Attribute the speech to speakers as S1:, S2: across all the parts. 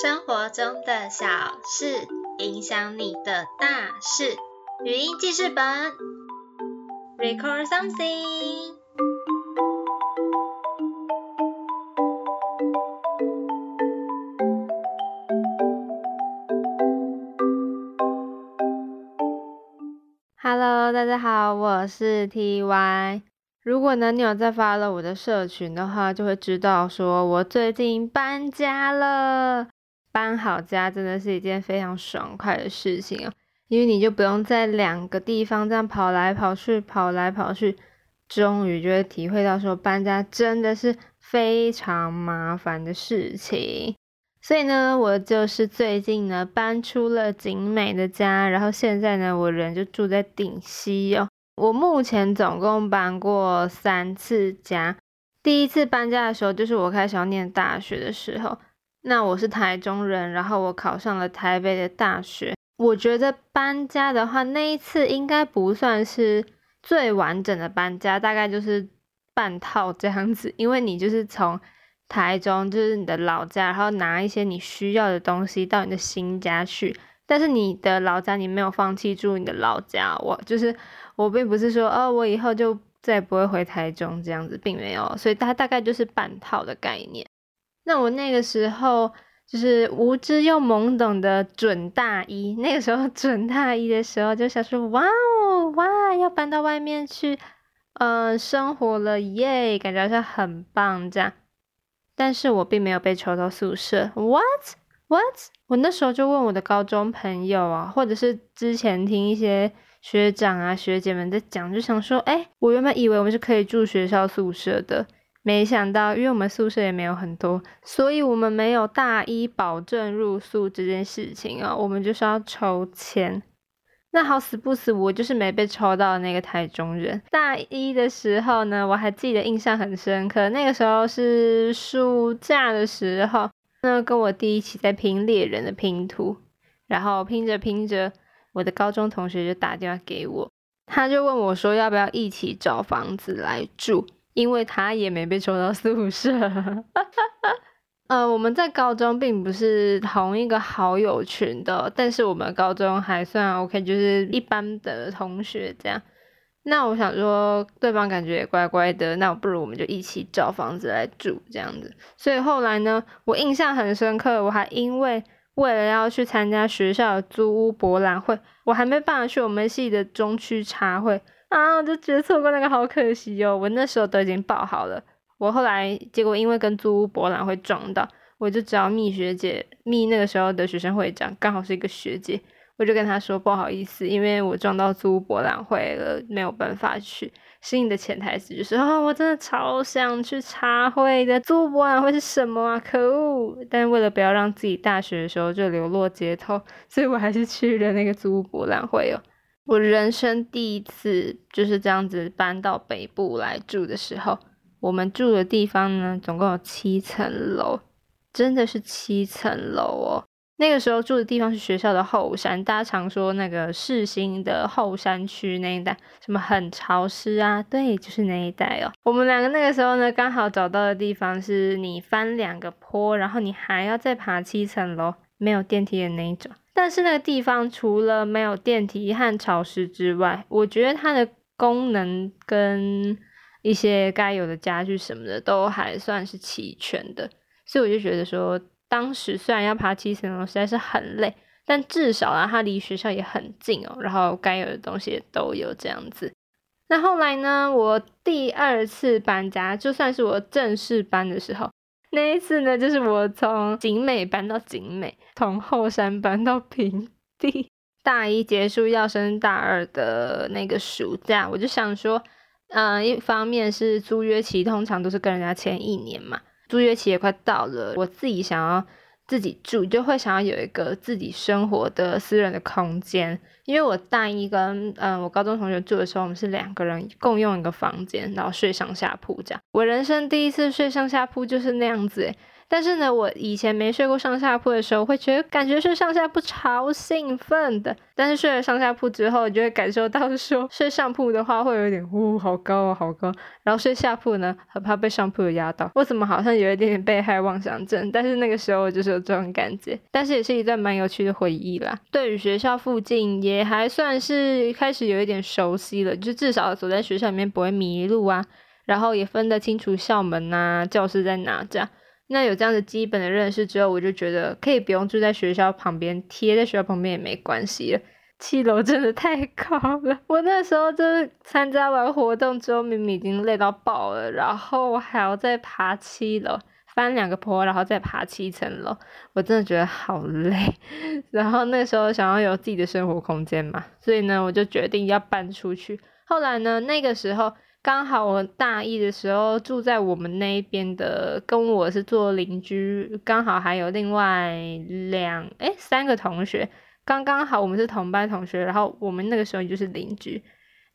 S1: 生活中的小事影响你的大事。语音记事本，Record something。Hello，大家好，我是 TY。如果呢，你有在发了我的社群的话，就会知道说我最近搬家了。搬好家真的是一件非常爽快的事情哦，因为你就不用在两个地方这样跑来跑去，跑来跑去，终于就会体会到说搬家真的是非常麻烦的事情。所以呢，我就是最近呢搬出了景美的家，然后现在呢，我人就住在顶溪哦。我目前总共搬过三次家。第一次搬家的时候，就是我开始要念大学的时候。那我是台中人，然后我考上了台北的大学。我觉得搬家的话，那一次应该不算是最完整的搬家，大概就是半套这样子。因为你就是从台中，就是你的老家，然后拿一些你需要的东西到你的新家去。但是你的老家，你没有放弃住你的老家。我就是我，并不是说哦，我以后就再也不会回台中这样子，并没有。所以它大概就是半套的概念。那我那个时候就是无知又懵懂的准大一，那个时候准大一的时候就想说，哇哦哇，要搬到外面去，嗯，生活了耶，感觉好像很棒这样。但是我并没有被抽到宿舍，what？What？我那时候就问我的高中朋友啊，或者是之前听一些学长啊学姐们在讲，就想说，哎，我原本以为我们是可以住学校宿舍的，没想到，因为我们宿舍也没有很多，所以我们没有大一保证入宿这件事情啊，我们就是要抽签。那好死不死，我就是没被抽到那个台中人。大一的时候呢，我还记得印象很深刻，那个时候是暑假的时候。那跟我弟一起在拼猎人的拼图，然后拼着拼着，我的高中同学就打电话给我，他就问我说要不要一起找房子来住，因为他也没被抽到宿舍。呃，我们在高中并不是同一个好友群的，但是我们高中还算 OK，就是一般的同学这样。那我想说，对方感觉也乖乖的，那我不如我们就一起找房子来住这样子。所以后来呢，我印象很深刻，我还因为为了要去参加学校的租屋博览会，我还没办法去我们系的中区茶会啊，我就觉得错过那个好可惜哦。我那时候都已经报好了，我后来结果因为跟租屋博览会撞到，我就只好密学姐密那个时候的学生会长，刚好是一个学姐。我就跟她说不好意思，因为我撞到租博览会了，没有办法去。心里的潜台词就是啊，我真的超想去茶会的。租博览会是什么啊？可恶！但为了不要让自己大学的时候就流落街头，所以我还是去了那个租博览会哦。我人生第一次就是这样子搬到北部来住的时候，我们住的地方呢，总共有七层楼，真的是七层楼哦。那个时候住的地方是学校的后山，大家常说那个世新的后山区那一带，什么很潮湿啊？对，就是那一带哦。我们两个那个时候呢，刚好找到的地方是你翻两个坡，然后你还要再爬七层楼，没有电梯的那一种。但是那个地方除了没有电梯和潮湿之外，我觉得它的功能跟一些该有的家具什么的都还算是齐全的，所以我就觉得说。当时虽然要爬七层楼实在是很累，但至少啊，它离学校也很近哦。然后该有的东西都有这样子。那后来呢，我第二次搬家，就算是我正式搬的时候，那一次呢，就是我从景美搬到景美，从后山搬到平地。大一结束要升大二的那个暑假，我就想说，嗯，一方面是租约期通常都是跟人家签一年嘛。租约期也快到了，我自己想要自己住，就会想要有一个自己生活的私人的空间。因为我大一跟嗯我高中同学住的时候，我们是两个人共用一个房间，然后睡上下铺这样。我人生第一次睡上下铺就是那样子，但是呢，我以前没睡过上下铺的时候，会觉得感觉睡上下铺超兴奋的。但是睡了上下铺之后，就会感受到说，睡上铺的话会有点呜，好高啊，好高。然后睡下铺呢，很怕被上铺压到。我怎么好像有一点点被害妄想症？但是那个时候就是有这种感觉。但是也是一段蛮有趣的回忆啦。对于学校附近也还算是开始有一点熟悉了，就至少走在学校里面不会迷路啊，然后也分得清楚校门呐、教室在哪这样。那有这样的基本的认识之后，我就觉得可以不用住在学校旁边，贴在学校旁边也没关系了。七楼真的太高了，我那时候就是参加完活动之后，明明已经累到爆了，然后我还要再爬七楼，翻两个坡，然后再爬七层楼，我真的觉得好累。然后那时候想要有自己的生活空间嘛，所以呢，我就决定要搬出去。后来呢，那个时候。刚好我大一的时候住在我们那边的，跟我是做邻居，刚好还有另外两诶三个同学，刚刚好我们是同班同学，然后我们那个时候就是邻居，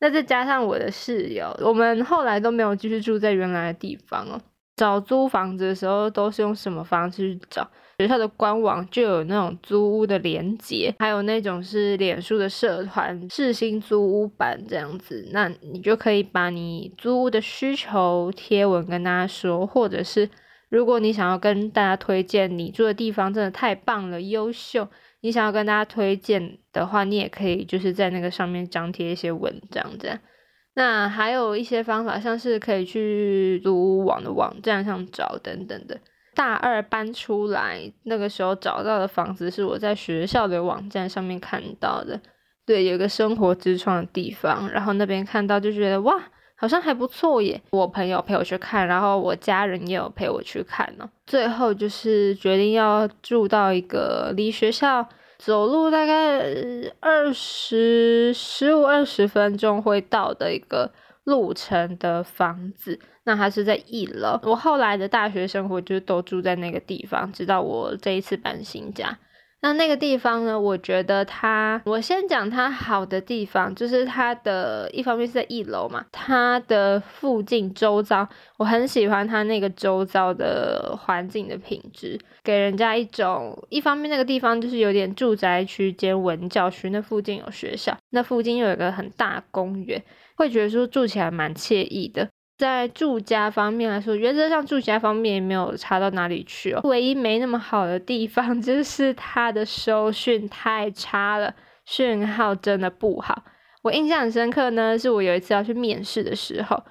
S1: 那再加上我的室友，我们后来都没有继续住在原来的地方哦。找租房子的时候都是用什么方式去找？学校的官网就有那种租屋的连接，还有那种是脸书的社团试新租屋版这样子，那你就可以把你租屋的需求贴文跟大家说，或者是如果你想要跟大家推荐你住的地方真的太棒了、优秀，你想要跟大家推荐的话，你也可以就是在那个上面张贴一些文章这样。那还有一些方法，像是可以去租屋网的网站上找等等的。大二搬出来那个时候找到的房子是我在学校的网站上面看到的，对，有个生活之窗的地方，然后那边看到就觉得哇，好像还不错耶。我朋友陪我去看，然后我家人也有陪我去看呢。最后就是决定要住到一个离学校。走路大概二十十五二十分钟会到的一个路程的房子，那它是在一楼。我后来的大学生活就都住在那个地方，直到我这一次搬新家。那那个地方呢？我觉得它，我先讲它好的地方，就是它的一方面是在一楼嘛，它的附近周遭，我很喜欢它那个周遭的环境的品质，给人家一种，一方面那个地方就是有点住宅区兼文教区，那附近有学校，那附近又有个很大公园，会觉得说住起来蛮惬意的。在住家方面来说，原则上住家方面也没有差到哪里去哦。唯一没那么好的地方 就是它的收讯太差了，讯号真的不好。我印象很深刻呢，是我有一次要去面试的时候，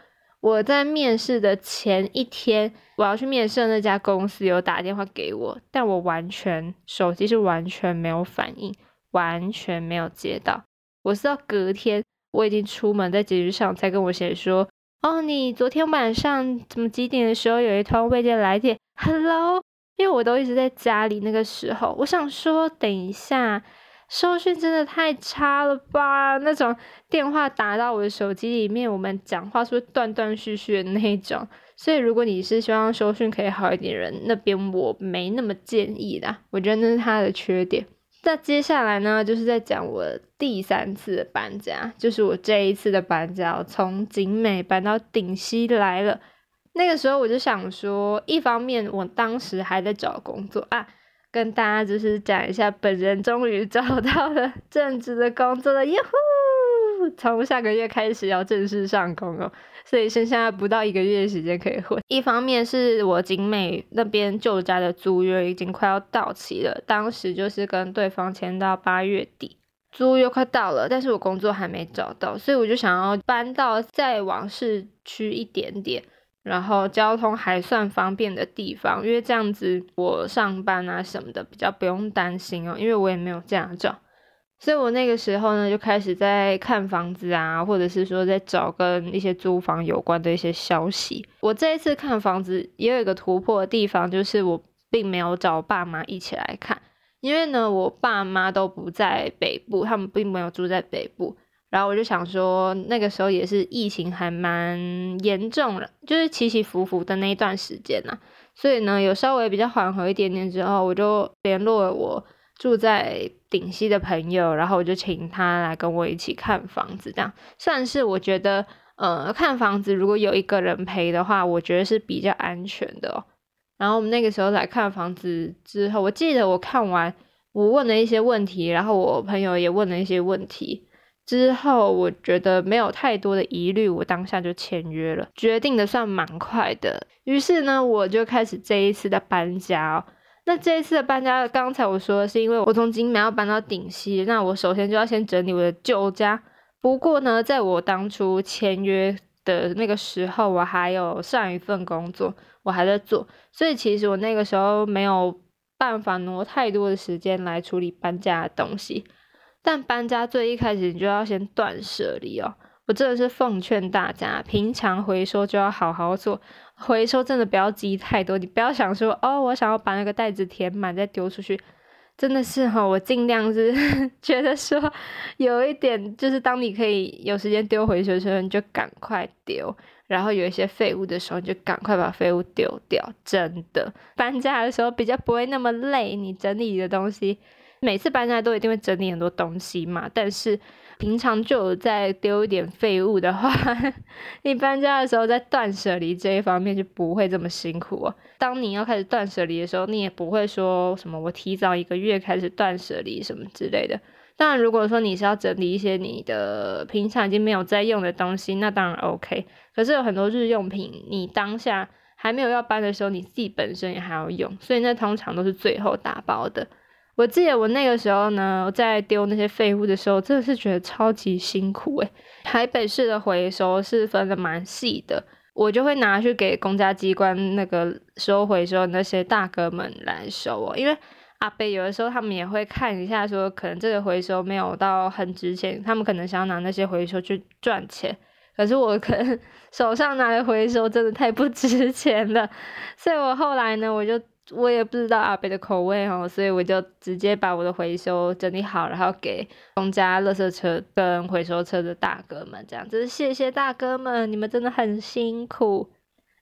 S1: 我在面试的前一天，我要去面试的那家公司有打电话给我，但我完全手机是完全没有反应，完全没有接到。我是到隔天我已经出门在捷运上才跟我写说。哦，你昨天晚上怎么几点的时候有一通未接来电？Hello，因为我都一直在家里那个时候，我想说等一下，收讯真的太差了吧？那种电话打到我的手机里面，我们讲话是不是断断续续的那种？所以如果你是希望收讯可以好一点人，那边我没那么建议的，我觉得那是他的缺点。那接下来呢，就是在讲我第三次搬家，就是我这一次的搬家，从景美搬到顶溪来了。那个时候我就想说，一方面我当时还在找工作啊，跟大家就是讲一下，本人终于找到了正职的工作了，哟呼！从下个月开始要正式上工哦。所以剩下不到一个月的时间可以混。一方面是我景美那边旧家的租约已经快要到期了，当时就是跟对方签到八月底，租约快到了，但是我工作还没找到，所以我就想要搬到再往市区一点点，然后交通还算方便的地方，因为这样子我上班啊什么的比较不用担心哦，因为我也没有驾照。所以我那个时候呢，就开始在看房子啊，或者是说在找跟一些租房有关的一些消息。我这一次看房子也有一个突破的地方，就是我并没有找爸妈一起来看，因为呢，我爸妈都不在北部，他们并没有住在北部。然后我就想说，那个时候也是疫情还蛮严重了，就是起起伏伏的那一段时间呐。所以呢，有稍微比较缓和一点点之后，我就联络了我。住在顶溪的朋友，然后我就请他来跟我一起看房子，这样算是我觉得，呃，看房子如果有一个人陪的话，我觉得是比较安全的。然后我们那个时候来看房子之后，我记得我看完，我问了一些问题，然后我朋友也问了一些问题。之后我觉得没有太多的疑虑，我当下就签约了，决定的算蛮快的。于是呢，我就开始这一次的搬家。那这一次的搬家，刚才我说的是因为我从景美要搬到顶溪，那我首先就要先整理我的旧家。不过呢，在我当初签约的那个时候，我还有上一份工作，我还在做，所以其实我那个时候没有办法挪太多的时间来处理搬家的东西。但搬家最一开始你就要先断舍离哦，我真的是奉劝大家，平常回收就要好好做，回收真的不要积太多，你不要想说哦，我想要把那个袋子填满再丢出去，真的是哈，我尽量是 觉得说有一点，就是当你可以有时间丢回收的时候，你就赶快丢，然后有一些废物的时候，你就赶快把废物丢掉，真的搬家的时候比较不会那么累，你整理的东西。每次搬家都一定会整理很多东西嘛，但是平常就有在丢一点废物的话，你搬家的时候在断舍离这一方面就不会这么辛苦哦。当你要开始断舍离的时候，你也不会说什么我提早一个月开始断舍离什么之类的。当然，如果说你是要整理一些你的平常已经没有在用的东西，那当然 OK。可是有很多日用品，你当下还没有要搬的时候，你自己本身也还要用，所以那通常都是最后打包的。我记得我那个时候呢，在丢那些废物的时候，真的是觉得超级辛苦诶。台北市的回收是分的蛮细的，我就会拿去给公家机关那个收回收那些大哥们来收哦。因为阿北有的时候他们也会看一下，说可能这个回收没有到很值钱，他们可能想要拿那些回收去赚钱。可是我可能 手上拿的回收真的太不值钱了，所以我后来呢，我就。我也不知道阿北的口味哦，所以我就直接把我的回收整理好，然后给公家垃圾车跟回收车的大哥们，这样子谢谢大哥们，你们真的很辛苦。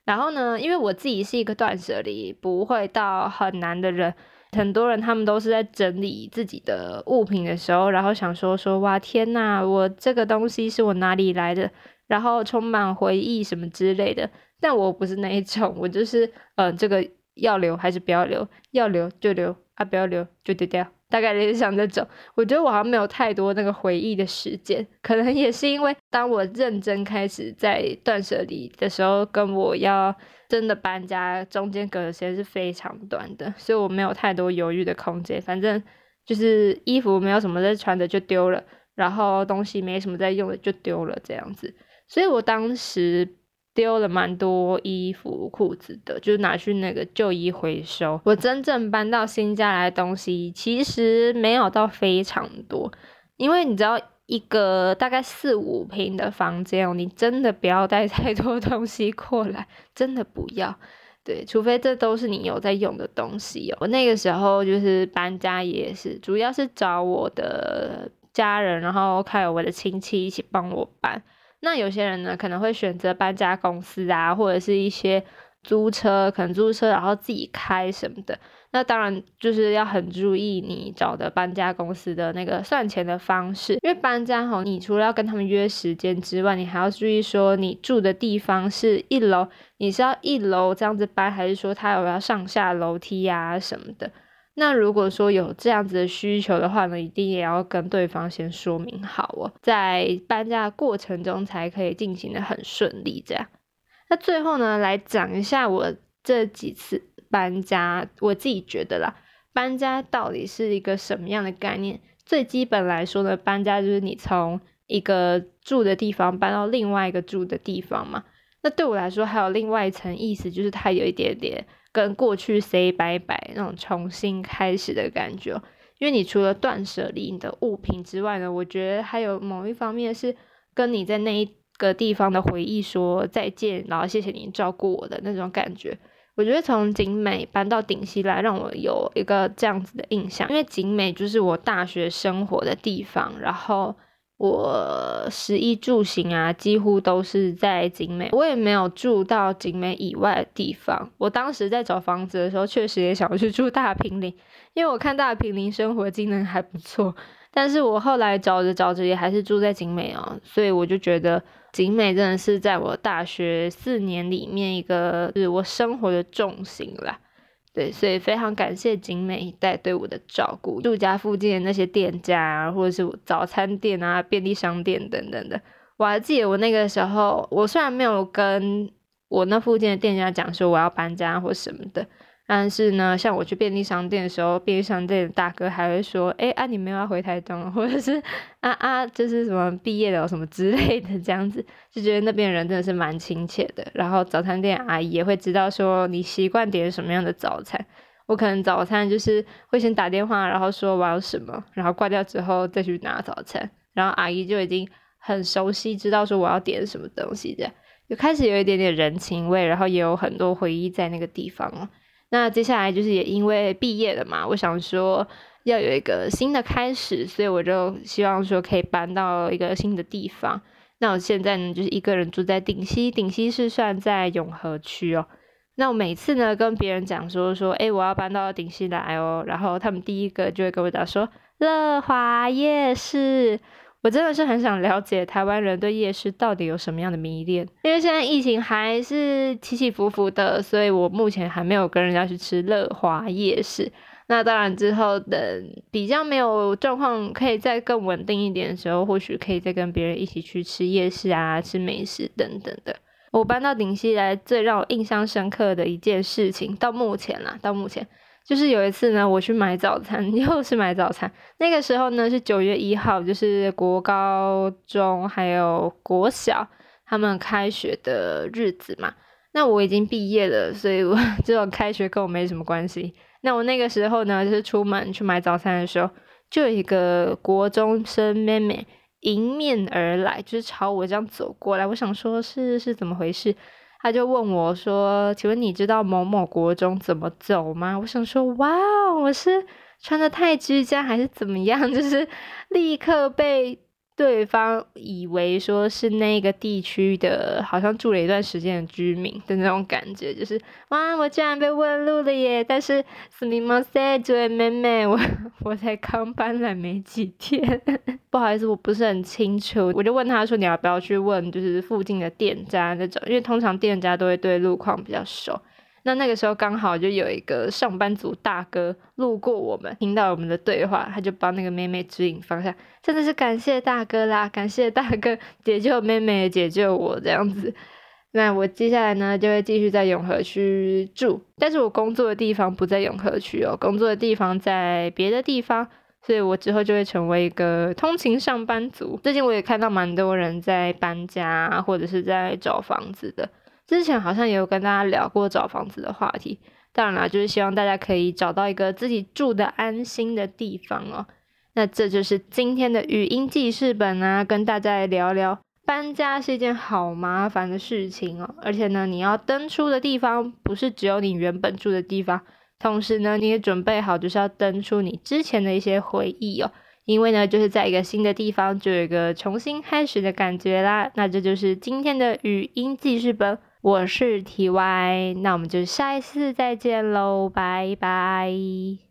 S1: 然后呢，因为我自己是一个断舍离不会到很难的人，很多人他们都是在整理自己的物品的时候，然后想说说哇天呐，我这个东西是我哪里来的，然后充满回忆什么之类的。但我不是那一种，我就是呃这个。要留还是不要留？要留就留啊，不要留就丢掉。大概就是像这种，我觉得我好像没有太多那个回忆的时间，可能也是因为当我认真开始在断舍离的时候，跟我要真的搬家中间隔的时间是非常短的，所以我没有太多犹豫的空间。反正就是衣服没有什么在穿的就丢了，然后东西没什么在用的就丢了这样子。所以我当时。丢了蛮多衣服裤子的，就拿去那个旧衣回收。我真正搬到新家来的东西，其实没有到非常多，因为你知道，一个大概四五平的房间哦，你真的不要带太多 东西过来，真的不要。对，除非这都是你有在用的东西哦。我那个时候就是搬家也是，主要是找我的家人，然后还有我的亲戚一起帮我搬。那有些人呢，可能会选择搬家公司啊，或者是一些租车，可能租车然后自己开什么的。那当然就是要很注意你找的搬家公司的那个算钱的方式，因为搬家吼，你除了要跟他们约时间之外，你还要注意说你住的地方是一楼，你是要一楼这样子搬，还是说他有要上下楼梯呀什么的。那如果说有这样子的需求的话呢，一定也要跟对方先说明好哦，在搬家的过程中才可以进行的很顺利。这样，那最后呢，来讲一下我这几次搬家，我自己觉得啦，搬家到底是一个什么样的概念？最基本来说呢，搬家就是你从一个住的地方搬到另外一个住的地方嘛。那对我来说，还有另外一层意思，就是它有一点点。跟过去 say 拜拜那种重新开始的感觉，因为你除了断舍离你的物品之外呢，我觉得还有某一方面是跟你在那一个地方的回忆说再见，然后谢谢你照顾我的那种感觉。我觉得从景美搬到顶溪来，让我有一个这样子的印象，因为景美就是我大学生活的地方，然后。我食衣住行啊，几乎都是在景美，我也没有住到景美以外的地方。我当时在找房子的时候，确实也想要去住大平林，因为我看大平林生活机能还不错。但是我后来找着找着，也还是住在景美哦，所以我就觉得景美真的是在我大学四年里面一个是我生活的重心啦。对，所以非常感谢景美一带对我的照顾，住家附近的那些店家啊，或者是早餐店啊、便利商店等等的。我还记得我那个时候，我虽然没有跟我那附近的店家讲说我要搬家或什么的。但是呢，像我去便利商店的时候，便利商店的大哥还会说：“哎啊，你们要回台东，或者是啊啊，就是什么毕业了什么之类的，这样子就觉得那边人真的是蛮亲切的。然后早餐店阿姨也会知道说你习惯点什么样的早餐。我可能早餐就是会先打电话，然后说我要什么，然后挂掉之后再去拿早餐，然后阿姨就已经很熟悉，知道说我要点什么东西的，就开始有一点点人情味，然后也有很多回忆在那个地方了。那接下来就是也因为毕业了嘛，我想说要有一个新的开始，所以我就希望说可以搬到一个新的地方。那我现在呢就是一个人住在顶溪，顶溪是算在永和区哦。那我每次呢跟别人讲说说，哎，我要搬到顶溪来哦，然后他们第一个就会跟我讲说乐华夜市。我真的是很想了解台湾人对夜市到底有什么样的迷恋，因为现在疫情还是起起伏伏的，所以我目前还没有跟人家去吃乐华夜市。那当然之后等比较没有状况，可以再更稳定一点的时候，或许可以再跟别人一起去吃夜市啊，吃美食等等的。我搬到顶溪来，最让我印象深刻的一件事情，到目前啦，到目前。就是有一次呢，我去买早餐，又是买早餐。那个时候呢是九月一号，就是国高中还有国小他们开学的日子嘛。那我已经毕业了，所以我 这种开学跟我没什么关系。那我那个时候呢，就是出门去买早餐的时候，就有一个国中生妹妹迎面而来，就是朝我这样走过来。我想说，是是怎么回事？他就问我说：“请问你知道某某国中怎么走吗？”我想说：“哇，我是穿的太居家还是怎么样？” 就是立刻被。对方以为说是那个地区的，好像住了一段时间的居民的那种感觉，就是哇，我居然被问路了耶！但是すみません，这位妹妹，我我才刚搬来没几天，不好意思，我不是很清楚。我就问他说，你要不要去问，就是附近的店家那种，因为通常店家都会对路况比较熟。 那那个时候刚好就有一个上班族大哥路过我们，听到我们的对话，他就帮那个妹妹指引方向，真的是感谢大哥啦，感谢大哥解救妹妹，解救我这样子。那我接下来呢就会继续在永和区住，但是我工作的地方不在永和区哦，工作的地方在别的地方，所以我之后就会成为一个通勤上班族。最近我也看到蛮多人在搬家或者是在找房子的。之前好像也有跟大家聊过找房子的话题，当然啦，就是希望大家可以找到一个自己住的安心的地方哦。那这就是今天的语音记事本啊，跟大家来聊聊搬家是一件好麻烦的事情哦。而且呢，你要登出的地方不是只有你原本住的地方，同时呢，你也准备好就是要登出你之前的一些回忆哦。因为呢，就是在一个新的地方，就有一个重新开始的感觉啦。那这就是今天的语音记事本。我是 T Y，那我们就下一次再见喽，拜拜。